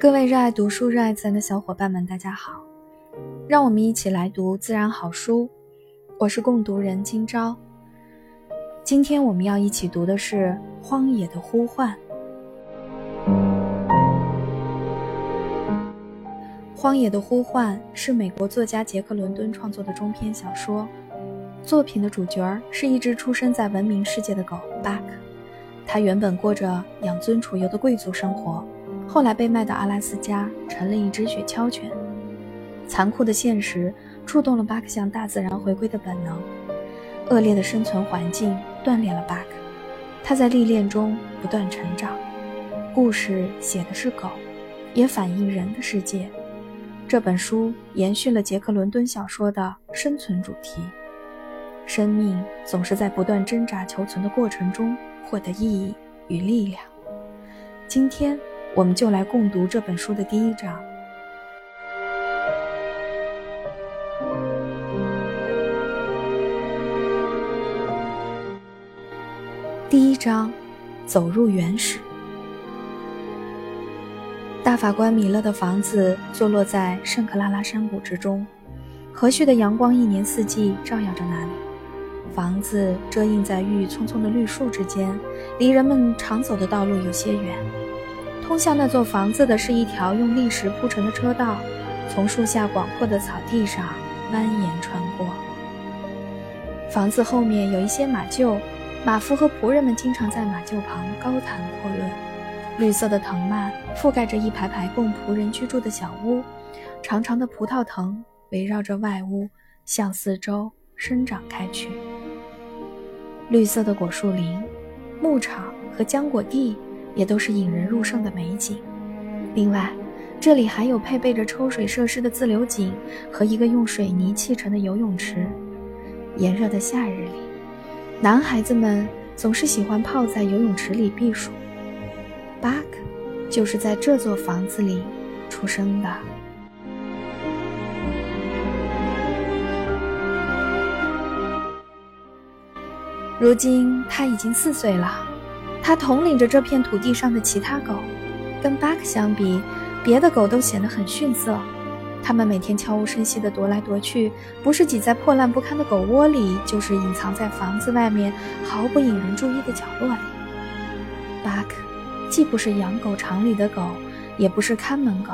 各位热爱读书、热爱自然的小伙伴们，大家好！让我们一起来读自然好书。我是共读人今朝。今天我们要一起读的是《荒野的呼唤》。《荒野的呼唤》是美国作家杰克·伦敦创作的中篇小说。作品的主角是一只出生在文明世界的狗巴克。他原本过着养尊处优的贵族生活。后来被卖到阿拉斯加，成了一只雪橇犬。残酷的现实触动了巴克向大自然回归的本能。恶劣的生存环境锻炼了巴克，他在历练中不断成长。故事写的是狗，也反映人的世界。这本书延续了杰克·伦敦小说的生存主题。生命总是在不断挣扎求存的过程中获得意义与力量。今天。我们就来共读这本书的第一章。第一章，走入原始。大法官米勒的房子坐落在圣克拉拉山谷之中，和煦的阳光一年四季照耀着那里。房子遮映在郁郁葱葱的绿树之间，离人们常走的道路有些远。通向那座房子的是一条用砾石铺成的车道，从树下广阔的草地上蜿蜒穿过。房子后面有一些马厩，马夫和仆人们经常在马厩旁高谈阔论。绿色的藤蔓覆盖着一排排供仆人居住的小屋，长长的葡萄藤围绕着外屋向四周生长开去。绿色的果树林、牧场和浆果地。也都是引人入胜的美景。另外，这里还有配备着抽水设施的自流井和一个用水泥砌成的游泳池。炎热的夏日里，男孩子们总是喜欢泡在游泳池里避暑。巴克就是在这座房子里出生的。如今他已经四岁了。他统领着这片土地上的其他狗，跟巴克相比，别的狗都显得很逊色。它们每天悄无声息地踱来踱去，不是挤在破烂不堪的狗窝里，就是隐藏在房子外面毫不引人注意的角落里。巴克既不是养狗场里的狗，也不是看门狗，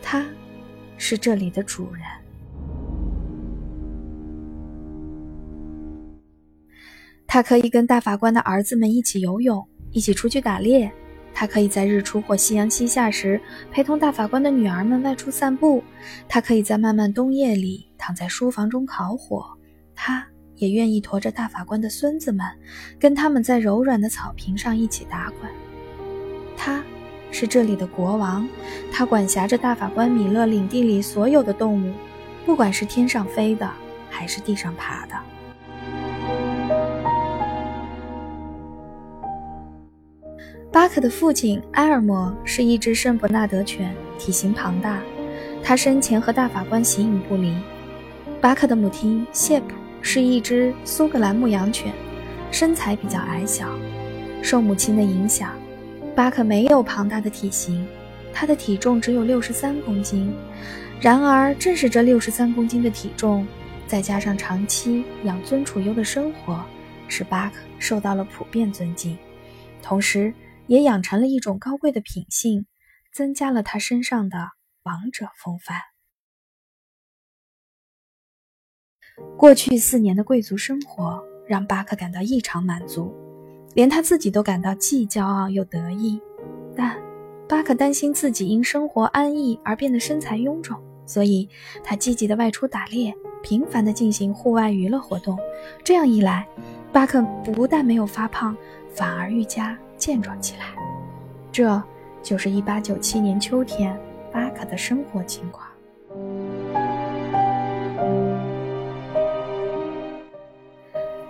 它是这里的主人。他可以跟大法官的儿子们一起游泳。一起出去打猎，他可以在日出或夕阳西下时陪同大法官的女儿们外出散步。他可以在漫漫冬夜里躺在书房中烤火。他也愿意驮着大法官的孙子们，跟他们在柔软的草坪上一起打滚。他是这里的国王，他管辖着大法官米勒领地里所有的动物，不管是天上飞的还是地上爬的。巴克的父亲埃尔默是一只圣伯纳德犬，体型庞大。他生前和大法官形影不离。巴克的母亲谢普是一只苏格兰牧羊犬，身材比较矮小。受母亲的影响，巴克没有庞大的体型，他的体重只有六十三公斤。然而，正是这六十三公斤的体重，再加上长期养尊处优的生活，使巴克受到了普遍尊敬，同时。也养成了一种高贵的品性，增加了他身上的王者风范。过去四年的贵族生活让巴克感到异常满足，连他自己都感到既骄傲又得意。但巴克担心自己因生活安逸而变得身材臃肿，所以他积极的外出打猎，频繁的进行户外娱乐活动。这样一来，巴克不但没有发胖，反而愈加。健壮起来，这就是1897年秋天巴克的生活情况。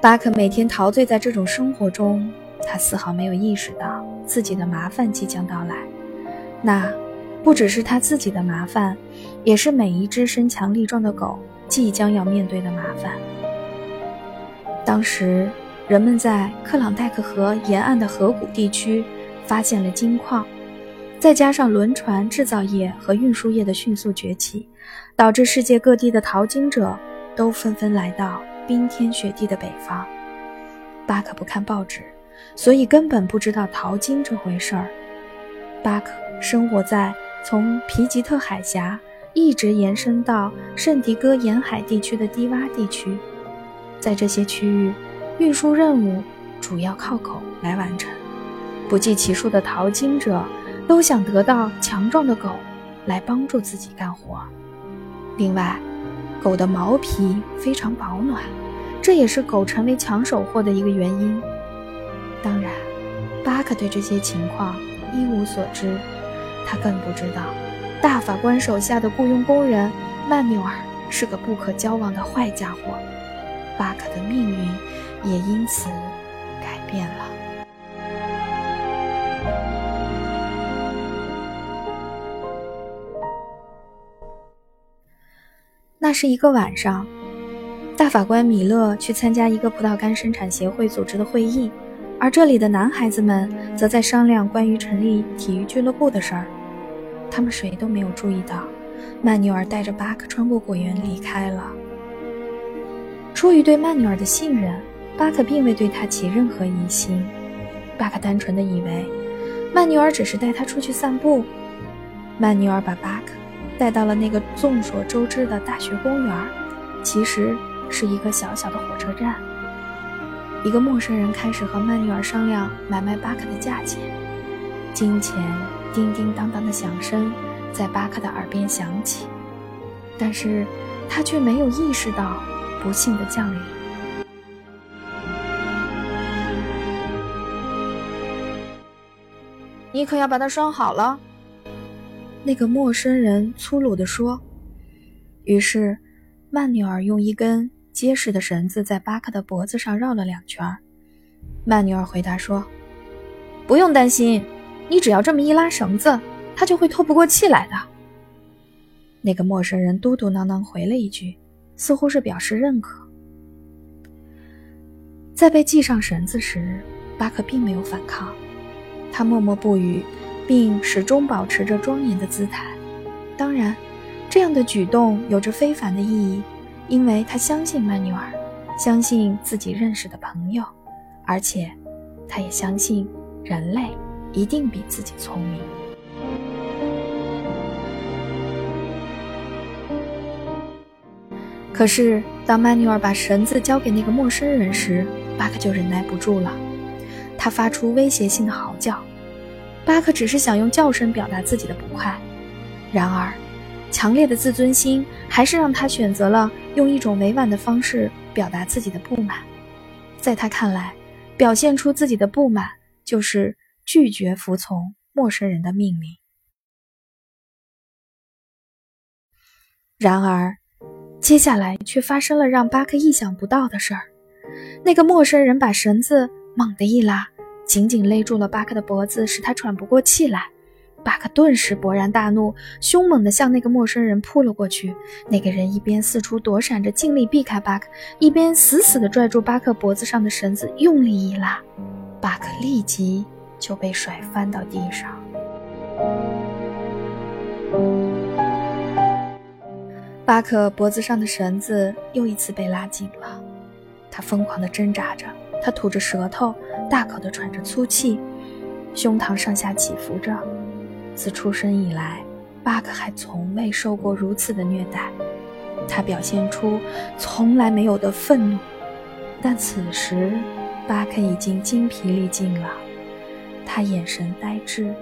巴克每天陶醉在这种生活中，他丝毫没有意识到自己的麻烦即将到来。那不只是他自己的麻烦，也是每一只身强力壮的狗即将要面对的麻烦。当时。人们在克朗代克河沿岸的河谷地区发现了金矿，再加上轮船制造业和运输业的迅速崛起，导致世界各地的淘金者都纷纷来到冰天雪地的北方。巴克不看报纸，所以根本不知道淘金这回事儿。巴克生活在从皮吉特海峡一直延伸到圣迪戈沿海地区的低洼地区，在这些区域，运输任务主要靠狗来完成。不计其数的淘金者都想得到强壮的狗来帮助自己干活。另外，狗的毛皮非常保暖，这也是狗成为抢手货的一个原因。当然，巴克对这些情况一无所知，他更不知道大法官手下的雇佣工人曼纽尔是个不可交往的坏家伙。巴克的命运也因此改变了。那是一个晚上，大法官米勒去参加一个葡萄干生产协会组织的会议，而这里的男孩子们则在商量关于成立体育俱乐部的事儿。他们谁都没有注意到，曼纽尔带着巴克穿过果园离开了。出于对曼纽尔的信任，巴克并未对他起任何疑心。巴克单纯的以为，曼纽尔只是带他出去散步。曼纽尔把巴克。带到了那个众所周知的大学公园，其实是一个小小的火车站。一个陌生人开始和曼纽尔商量买卖巴克的价钱，金钱叮叮当当的响声在巴克的耳边响起，但是他却没有意识到不幸的降临。你可要把它拴好了。那个陌生人粗鲁地说。于是，曼纽尔用一根结实的绳子在巴克的脖子上绕了两圈。曼纽尔回答说：“不用担心，你只要这么一拉绳子，他就会透不过气来的。”那个陌生人嘟嘟囔囔回了一句，似乎是表示认可。在被系上绳子时，巴克并没有反抗，他默默不语。并始终保持着庄严的姿态。当然，这样的举动有着非凡的意义，因为他相信曼纽尔，相信自己认识的朋友，而且他也相信人类一定比自己聪明。可是，当曼纽尔把绳子交给那个陌生人时，巴克就忍耐不住了，他发出威胁性的嚎叫。巴克只是想用叫声表达自己的不快，然而，强烈的自尊心还是让他选择了用一种委婉的方式表达自己的不满。在他看来，表现出自己的不满就是拒绝服从陌生人的命令。然而，接下来却发生了让巴克意想不到的事儿：那个陌生人把绳子猛地一拉。紧紧勒住了巴克的脖子，使他喘不过气来。巴克顿时勃然大怒，凶猛地向那个陌生人扑了过去。那个人一边四处躲闪着，尽力避开巴克，一边死死地拽住巴克脖子上的绳子，用力一拉，巴克立即就被甩翻到地上。巴克脖子上的绳子又一次被拉紧了，他疯狂地挣扎着。他吐着舌头，大口地喘着粗气，胸膛上下起伏着。自出生以来，巴克还从未受过如此的虐待。他表现出从来没有的愤怒，但此时巴克已经精疲力尽了。他眼神呆滞，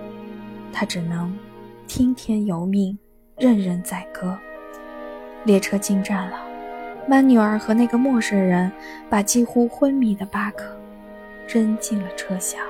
他只能听天由命，任人宰割。列车进站了。曼纽尔和那个陌生人把几乎昏迷的巴克扔进了车厢。